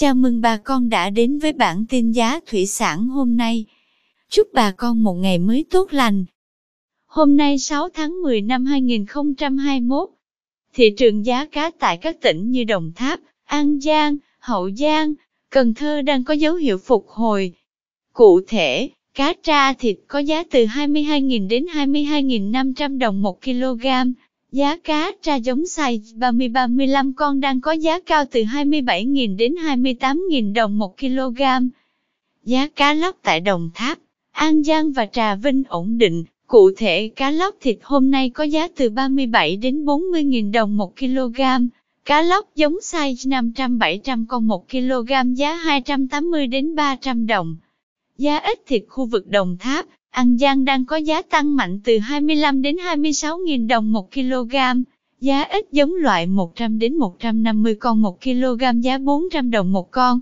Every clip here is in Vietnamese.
Chào mừng bà con đã đến với bản tin giá thủy sản hôm nay. Chúc bà con một ngày mới tốt lành. Hôm nay 6 tháng 10 năm 2021, thị trường giá cá tại các tỉnh như Đồng Tháp, An Giang, Hậu Giang, Cần Thơ đang có dấu hiệu phục hồi. Cụ thể, cá tra thịt có giá từ 22.000 đến 22.500 đồng một kg, Giá cá tra giống size 30-35 con đang có giá cao từ 27.000 đến 28.000 đồng một kg. Giá cá lóc tại Đồng Tháp, An Giang và Trà Vinh ổn định. Cụ thể cá lóc thịt hôm nay có giá từ 37 đến 40.000 đồng một kg. Cá lóc giống size 500-700 con 1 kg giá 280 đến 300 đồng. Giá ít thịt khu vực Đồng Tháp, An Giang đang có giá tăng mạnh từ 25 đến 26.000 đồng một kg, giá ít giống loại 100 đến 150 con một kg giá 400 đồng một con.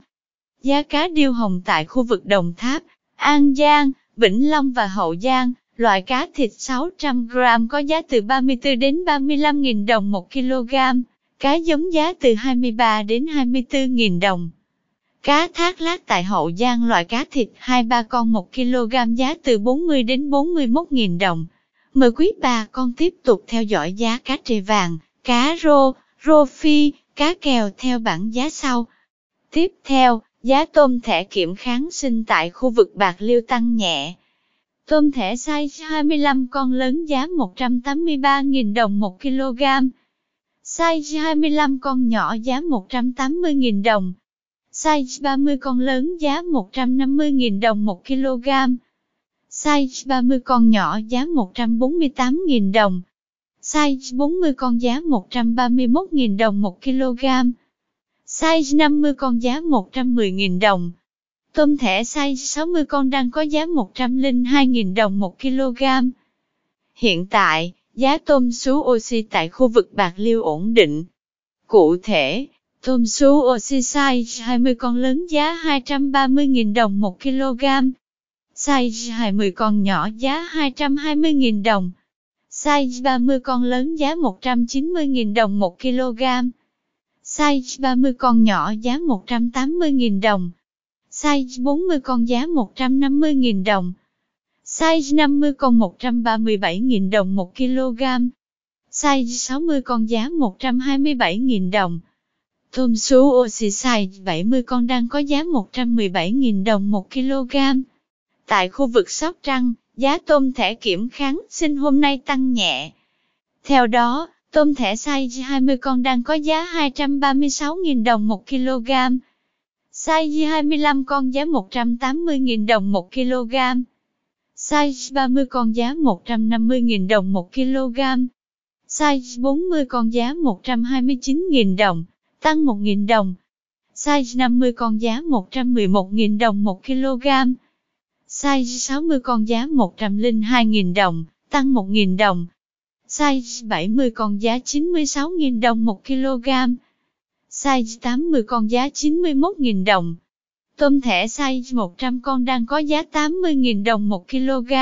Giá cá điêu hồng tại khu vực Đồng Tháp, An Giang, Vĩnh Long và Hậu Giang, loại cá thịt 600 g có giá từ 34 đến 35.000 đồng một kg, cá giống giá từ 23 đến 24.000 đồng. Cá thác lát tại Hậu Giang loại cá thịt 2-3 con 1 kg giá từ 40 đến 41.000 đồng. Mời quý bà con tiếp tục theo dõi giá cá trề vàng, cá rô, rô phi, cá kèo theo bảng giá sau. Tiếp theo, giá tôm thẻ kiểm kháng sinh tại khu vực Bạc Liêu tăng nhẹ. Tôm thẻ size 25 con lớn giá 183.000 đồng 1 kg. Size 25 con nhỏ giá 180.000 đồng size 30 con lớn giá 150.000 đồng 1 kg. Size 30 con nhỏ giá 148.000 đồng. Size 40 con giá 131.000 đồng 1 kg. Size 50 con giá 110.000 đồng. Tôm thẻ size 60 con đang có giá 102.000 đồng 1 kg. Hiện tại, giá tôm sú oxy tại khu vực Bạc Liêu ổn định. Cụ thể, Tôm sú oxy size 20 con lớn giá 230.000 đồng 1 kg. Size 20 con nhỏ giá 220.000 đồng. Size 30 con lớn giá 190.000 đồng 1 kg. Size 30 con nhỏ giá 180.000 đồng. Size 40 con giá 150.000 đồng. Size 50 con 137.000 đồng 1 kg. Size 60 con giá 127.000 đồng. Tôm sú oxy size 70 con đang có giá 117.000 đồng 1 kg. Tại khu vực Sóc Trăng, giá tôm thẻ kiểm kháng sinh hôm nay tăng nhẹ. Theo đó, tôm thẻ size 20 con đang có giá 236.000 đồng 1 kg. Size 25 con giá 180.000 đồng 1 kg. Size 30 con giá 150.000 đồng 1 kg. Size 40 con giá 129.000 đồng tăng 1.000 đồng. Size 50 con giá 111.000 đồng 1 kg. Size 60 con giá 102.000 đồng, tăng 1.000 đồng. Size 70 con giá 96.000 đồng 1 kg. Size 80 con giá 91.000 đồng. Tôm thẻ size 100 con đang có giá 80.000 đồng 1 kg.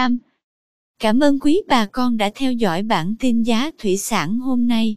Cảm ơn quý bà con đã theo dõi bản tin giá thủy sản hôm nay.